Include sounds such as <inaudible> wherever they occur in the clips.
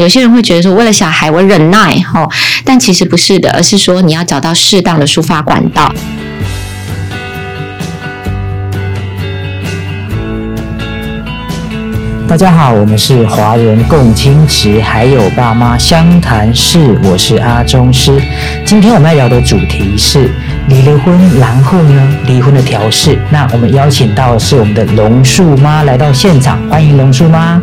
有些人会觉得说，为了小孩我忍耐哈，但其实不是的，而是说你要找到适当的抒发管道。大家好，我们是华人共亲职，还有爸妈相谈室，我是阿中师。今天我们要聊的主题是离了婚，然后呢，离婚的调试。那我们邀请到的是我们的龙树妈来到现场，欢迎龙树妈。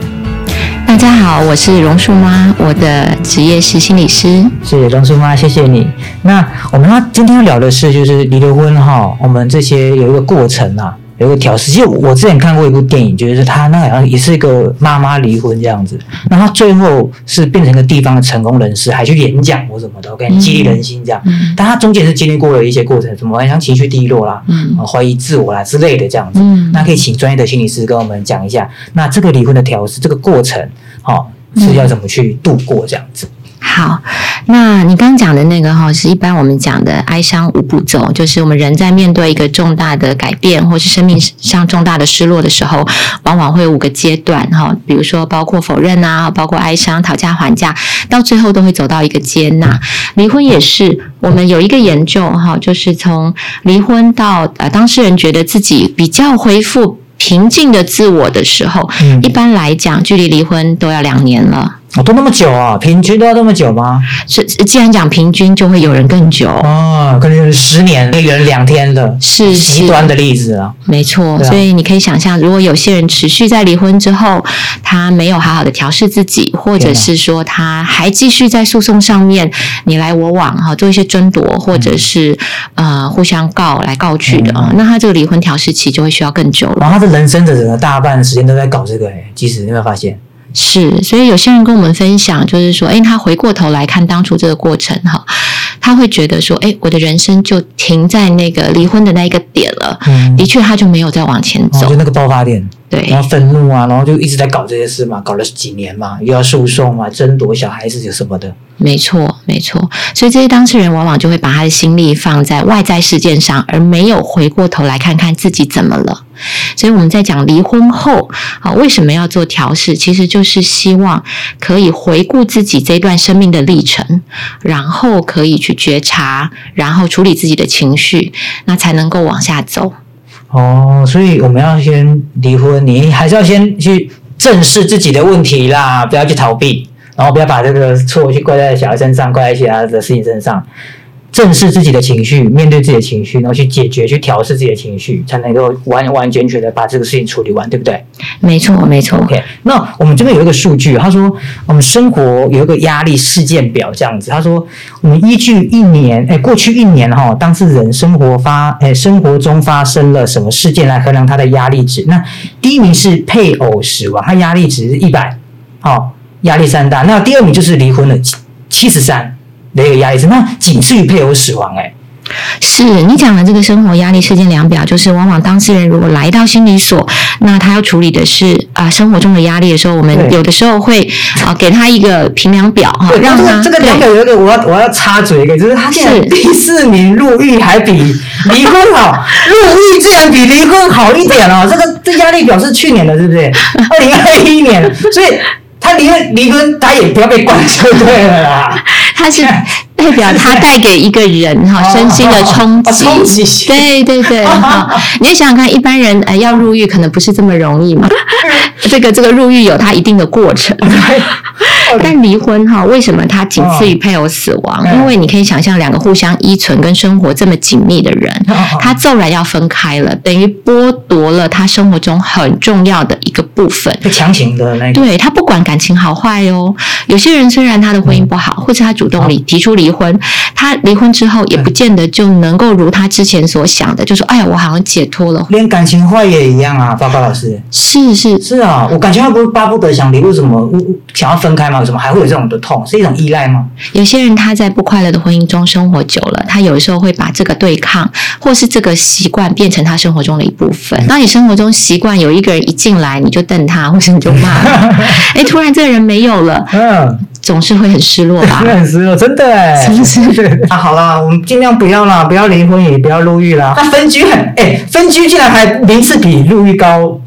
大家好，我是榕树妈，我的职业是心理师。是榕树妈，谢谢你。那我们要今天要聊的是，就是离了婚哈，我们这些有一个过程啊。有个调试，其实我之前看过一部电影，就是他那好像也是一个妈妈离婚这样子，那他最后是变成一个地方的成功人士，还去演讲或什么的，我跟你激励人心这样。但他中间是经历过了一些过程，什么像情绪低落啦，怀疑自我啦之类的这样子。那可以请专业的心理师跟我们讲一下，那这个离婚的调试这个过程，哦，是要怎么去度过这样子。好，那你刚刚讲的那个哈，是一般我们讲的哀伤五步骤，就是我们人在面对一个重大的改变，或是生命上重大的失落的时候，往往会有五个阶段哈，比如说包括否认啊，包括哀伤、讨价还价，到最后都会走到一个接纳。离婚也是，我们有一个研究哈，就是从离婚到呃当事人觉得自己比较恢复平静的自我的时候，一般来讲，距离离婚都要两年了。哦，都那么久啊？平均都要这么久吗？是，既然讲平均，就会有人更久哦。可能有十年，有人两天的，是极端的例子啊。没错，所以你可以想象，如果有些人持续在离婚之后，他没有好好的调试自己，或者是说他还继续在诉讼上面你来我往哈，做一些争夺，或者是呃互相告来告去的啊，那他这个离婚调试期就会需要更久了。然后他的人生的整个大半时间都在搞这个哎，其实你有没有发现？是，所以有些人跟我们分享，就是说，哎，他回过头来看当初这个过程，哈，他会觉得说，哎，我的人生就停在那个离婚的那一个点了。嗯，的确，他就没有再往前走，就那个爆发点。对，然后愤怒啊，然后就一直在搞这些事嘛，搞了几年嘛，又要诉讼嘛，争夺小孩子什么的。没错，没错。所以这些当事人往往就会把他的心力放在外在事件上，而没有回过头来看看自己怎么了。所以我们在讲离婚后啊，为什么要做调试？其实就是希望可以回顾自己这段生命的历程，然后可以去觉察，然后处理自己的情绪，那才能够往下走。哦，所以我们要先离婚，你还是要先去正视自己的问题啦，不要去逃避，然后不要把这个错去怪在小孩身上，怪在其他的事情身上。正视自己的情绪，面对自己的情绪，然后去解决、去调试自己的情绪，才能够完完全全的把这个事情处理完，对不对？没错，没错。OK，那我们这边有一个数据，他说我们生活有一个压力事件表，这样子。他说我们依据一年，哎，过去一年哈，当事人生活发，哎，生活中发生了什么事件来衡量他的压力值？那第一名是配偶死亡，他压力值是一百，好，压力山大。那第二名就是离婚了，七十三。的一个压力是，那仅次于配偶死亡，哎，是你讲的这个生活压力事件量表，就是往往当事人如果来到心理所，那他要处理的是啊生活中的压力的时候，我们有的时候会啊给他一个评量表哈，让他这个量表有一个我要我要插嘴一个，就是他现在第四名入狱还比离婚好，<laughs> 入狱竟然比离婚好一点哦，这个这压力表是去年的，是不是？二零二一年，所以。他离婚，离婚，他也不要被关就对了啦。<laughs> 他是代表他带给一个人哈 <laughs> 身心的冲击，冲击。对对对，<laughs> 哈，你要想想看，一般人呃要入狱可能不是这么容易嘛。这个这个入狱有它一定的过程。但离婚哈，为什么它仅次于配偶死亡？因为你可以想象，两个互相依存跟生活这么紧密的人，他骤然要分开了，等于剥夺了他生活中很重要的一个部分。被强行的那对他不管感情好坏哦。有些人虽然他的婚姻不好，或者他主动离提出离婚，他离婚之后也不见得就能够如他之前所想的，就说：“哎呀，我好像解脱了。”连感情坏也一样啊，报告老师。是是是啊，我感情坏不是巴不得想离，为什么想要分开吗？为什么还会有这种的痛？是一种依赖吗？有些人他在不快乐的婚姻中生活久了，他有时候会把这个对抗或是这个习惯变成他生活中的一部分。当你生活中习惯有一个人一进来你就瞪他，或是你就骂，<laughs> 哎，突然这个人没有了，嗯，总是会很失落吧？<laughs> 很失落，真的哎，是不是？<laughs> 啊，好了，我们尽量不要啦，不要离婚，也不要入狱啦。那分居很哎，分居竟然还名次比入狱高。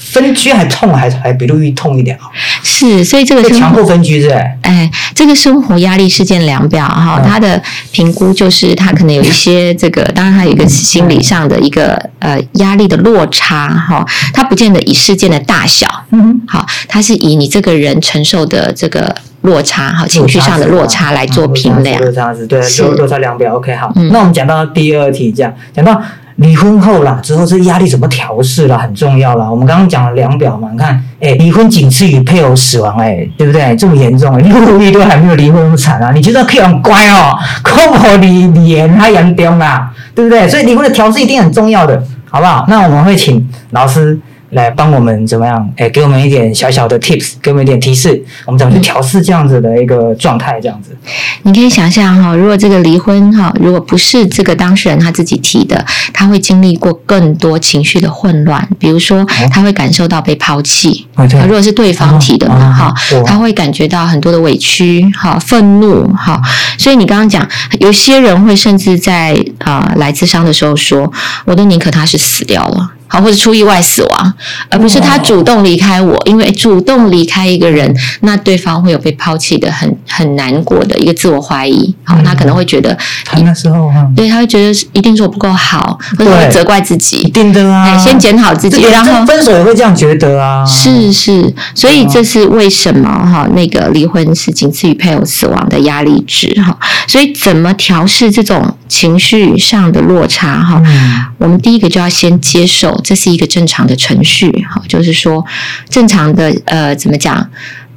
分居还痛，还还比陆毅痛一点啊。是，所以这个被强迫分居是不是？哎，这个生活压力事件量表哈，嗯它的评估就是它可能有一些这个，当然它有一个心理上的一个呃压力的落差哈，它不见得以事件的大小，嗯，好，它是以你这个人承受的这个落差哈，情绪上的落差来做评量。落差值对，落落差量表。OK，好，嗯那我们讲到第二题，这样讲到离婚后啦，之后这压力怎么调试啦，很重要啦。我们刚刚讲了量表嘛，你看，哎，离婚仅次于配偶死亡，哎，对不对？这么严重，哎，陆毅都还没有离婚那么惨啊，你觉得可以很乖哦，可不离离言还严重啦，对不对？所以离婚的调试一定很重要的，好不好？那我们会请老师。来帮我们怎么样？哎，给我们一点小小的 tips，给我们一点提示，我们怎么去调试这样子的一个状态？这样子，你可以想象哈，如果这个离婚哈，如果不是这个当事人他自己提的，他会经历过更多情绪的混乱，比如说他会感受到被抛弃。如果是对方提的嘛哦哈哦，他会感觉到很多的委屈哈、愤怒哈。所以你刚刚讲，有些人会甚至在啊、来自伤的时候说，我都宁可他是死掉了。好，或者出意外死亡，而不是他主动离开我，因为主动离开一个人，那对方会有被抛弃的很很难过的一个自我怀疑。好，嗯他可能会觉得，他那时候哈，对，他会觉得一定是我不够好，或者对会责怪自己一，定的啊，哎，先检讨自己，然后分手也会这样觉得啊，是是，所以这是为什么哈？那个离婚是仅次于配偶死亡的压力值哈。所以怎么调试这种情绪上的落差哈？嗯，我们第一个就要先接受，这是一个正常的程序哈，就是说正常的呃怎么讲？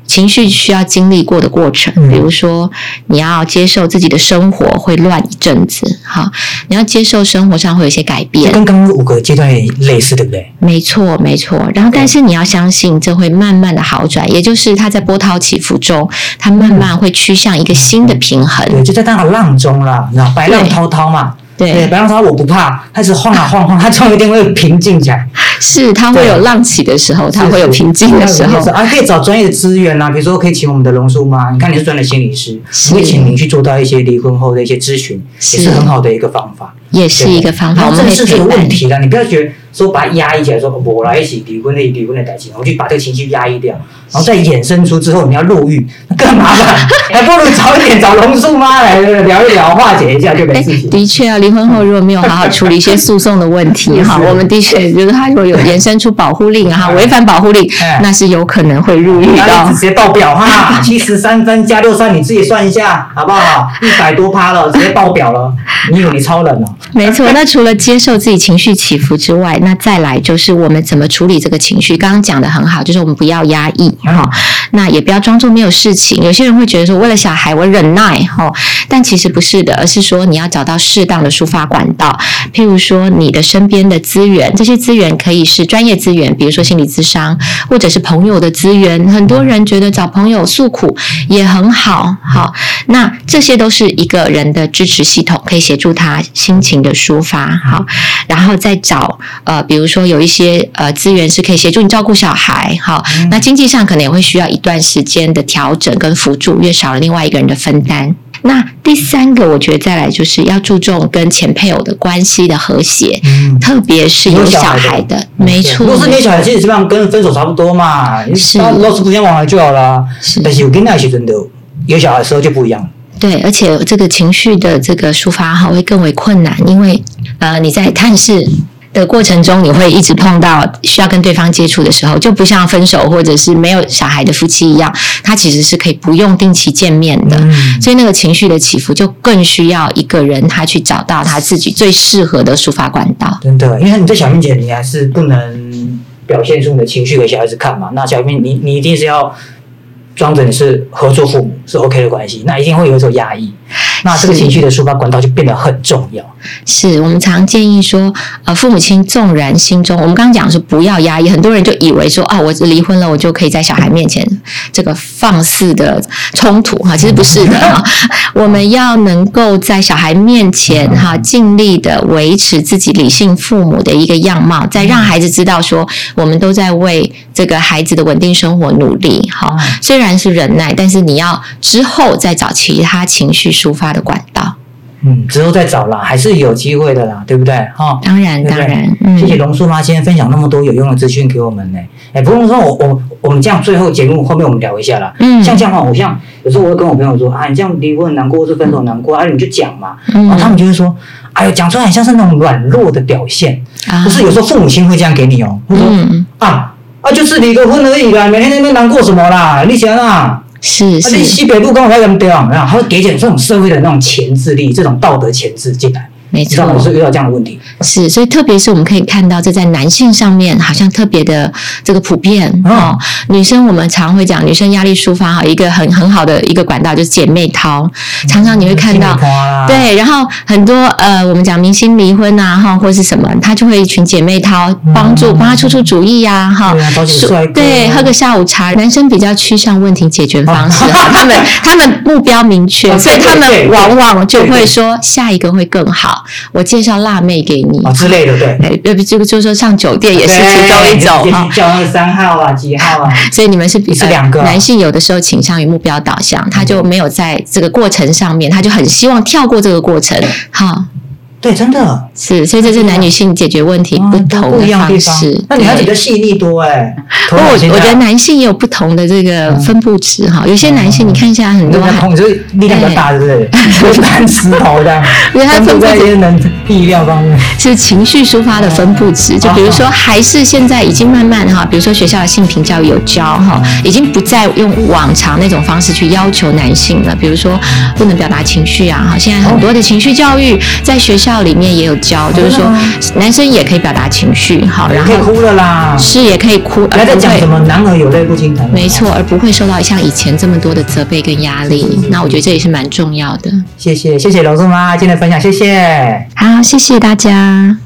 情绪需要经历过的过程，嗯比如说你要接受自己的生活会乱一阵子，哈，你要接受生活上会有一些改这变，跟刚刚五个阶段类似，对不对？没错，没错。然后，但是你要相信，这会慢慢的好转，也就是它在波涛起伏中，它慢慢会趋向一个新的平衡。对，就在那个浪中了，你知道，白浪滔滔嘛，对，对，白浪滔滔我不怕，它是晃啊晃晃，它终于一定会平静起来，<laughs> 是它会有浪起的时候，它会有平静的时候。啊，可以找专业的资源啊，比如说可以请我们的龙叔妈，你看你是专业的心理师，是。我会请您去做到一些离婚后的一些咨询，也是是。很好的一个方法。也是一个方法，然我们会陪后正视这个问。题啦，你不要觉得说把它压抑起来，说我来一起离婚的离婚的代际，我就把这个情绪压抑掉，然后再衍生出之后你要入狱，那更麻烦，<laughs> 还不如早一点找龙叔妈来聊一聊，化解一下就没哎事，情。的确啊，离婚后如果没有好好处理一些诉讼的问题哈，我们的确就是他如果有延伸出保护令哈，<laughs> 哎违反保护令哎，那是有可能会入狱的直。接报表哈，<laughs> 七十三分加六三，你自己算一下好不好？一百多趴了，直接报表了。你以为你超人哦？<laughs> 没错，那除了接受自己情绪起伏之外，那再来就是我们怎么处理这个情绪。刚刚讲的很好，就是我们不要压抑哈，那也不要装作没有事情。有些人会觉得说，为了小孩我忍耐哈，但其实不是的，而是说你要找到适当的抒发管道。譬如说，你的身边的资源，这些资源可以是专业资源，比如说心理咨商，或者是朋友的资源。很多人觉得找朋友诉苦也很好，好，那这些都是一个人的支持系统，可以协助他心情的抒发，好，然后再找呃，比如说有一些呃资源是可以协助你照顾小孩，好，那经济上可能也会需要一段时间的调整跟辅助，因为少了另外一个人的分担。那第三个，我觉得再来就是要注重跟前配偶的关系的和谐，嗯，特别是有小孩的，没错。如果是你的小孩，其实基本上跟分手差不多嘛，是老是不相往来就好了。是但是有跟那些真的有小孩的时候就不一样了。对，而且这个情绪的这个抒发哈会更为困难，因为呃你在探视的过程中，你会一直碰到需要跟对方接触的时候，就不像分手或者是没有小孩的夫妻一样，他其实是可以不用定期见面的。嗯，所以那个情绪的起伏就更需要一个人他去找到他自己最适合的抒发管道。真的，因为你在小面前，你还是不能表现出你的情绪给小孩子看嘛。那小面，你你一定是要装着你是合作父母是 OK 的关系，那一定会有一种压抑。那这个情绪的抒发管道就变得很重要。是我们常建议说，呃，父母亲纵然心中，我们刚刚讲说不要压抑，很多人就以为说啊，我离婚了，我就可以在小孩面前这个放肆的冲突哈，其实不是的 <laughs> 哈，我们要能够在小孩面前哈，尽力的维持自己理性父母的一个样貌，再让孩子知道说，我们都在为这个孩子的稳定生活努力哈。虽然是忍耐，但是你要之后再找其他情绪抒发的管道。嗯，之后再找啦，还是有机会的啦，对不对？哈、当然当然，嗯，谢谢龙叔妈今天分享那么多有用的资讯给我们呢。哎，不用说，我我我们这样最后节目后面我们聊一下啦。嗯像这样的话，我像有时候我会跟我朋友说啊，你这样离婚很难过，或是分手难过，啊，你就讲嘛。然后他嗯们就会说，哎呦，讲出来很像是那种软弱的表现。啊不是有时候父母亲会这样给你哦，会说、嗯，啊啊，就是离个婚而已啦，每天在那边难过什么啦？你想啊，是啊，你是，西北部跟我在怎么样？他会给点这种社会的那种潜质力，这种道德潜质进来。没你知道我。是遇到这样的问题。是，所以特别是我们可以看到，这在男性上面好像特别的这个普遍嗯哦。女生我们常会讲，女生压力抒发哈，一个很很好的一个管道就是姐妹淘，常常你会看到对，然后很多呃，我们讲明星离婚啊，哈，或是什么，他就会一群姐妹淘帮助，嗯帮他出出主意呀、哈对喝个下午茶。男生比较趋向问题解决方式，哈，他们他们目标明确，<laughs> 哦所以他们往往就会说下一个会更好。我介绍辣妹给你啊，之类的，对。哎，对不，这个就是说上酒店也是其中一种哈对你。叫那三号啊，几号啊？所以你们是比是两个啊男性有的时候倾向于目标导向，他就没有在这个过程上面，他就很希望跳过这个过程。哈，对，真的。是，所以这是男女性解决问题不嗯同的不一样地方。那你要对比较细腻多哎。不过我我觉得男性也有不同的这个分布值哈，有些男性你看一下很多还，你就是力量比较大，对不对？<laughs> 就搬石头的，<laughs> 因为他在一些能力量方面。是情绪抒发的分布值，就比如说还是现在已经慢慢哈，比如说学校的性平教育有教哈，已经不再用往常那种方式去要求男性了，比如说不能表达情绪啊哈，现在很多的情绪教育在学校里面也有教，就是说男生也可以表达情绪好，然后可以哭了啦，是也可以哭，而不会再讲什么男儿有泪不轻弹。没错，而不会受到像以前这么多的责备跟压力。那我觉得这也是蛮重要的。谢谢谢谢龙叔妈今天的分享，谢谢。好，谢谢大家。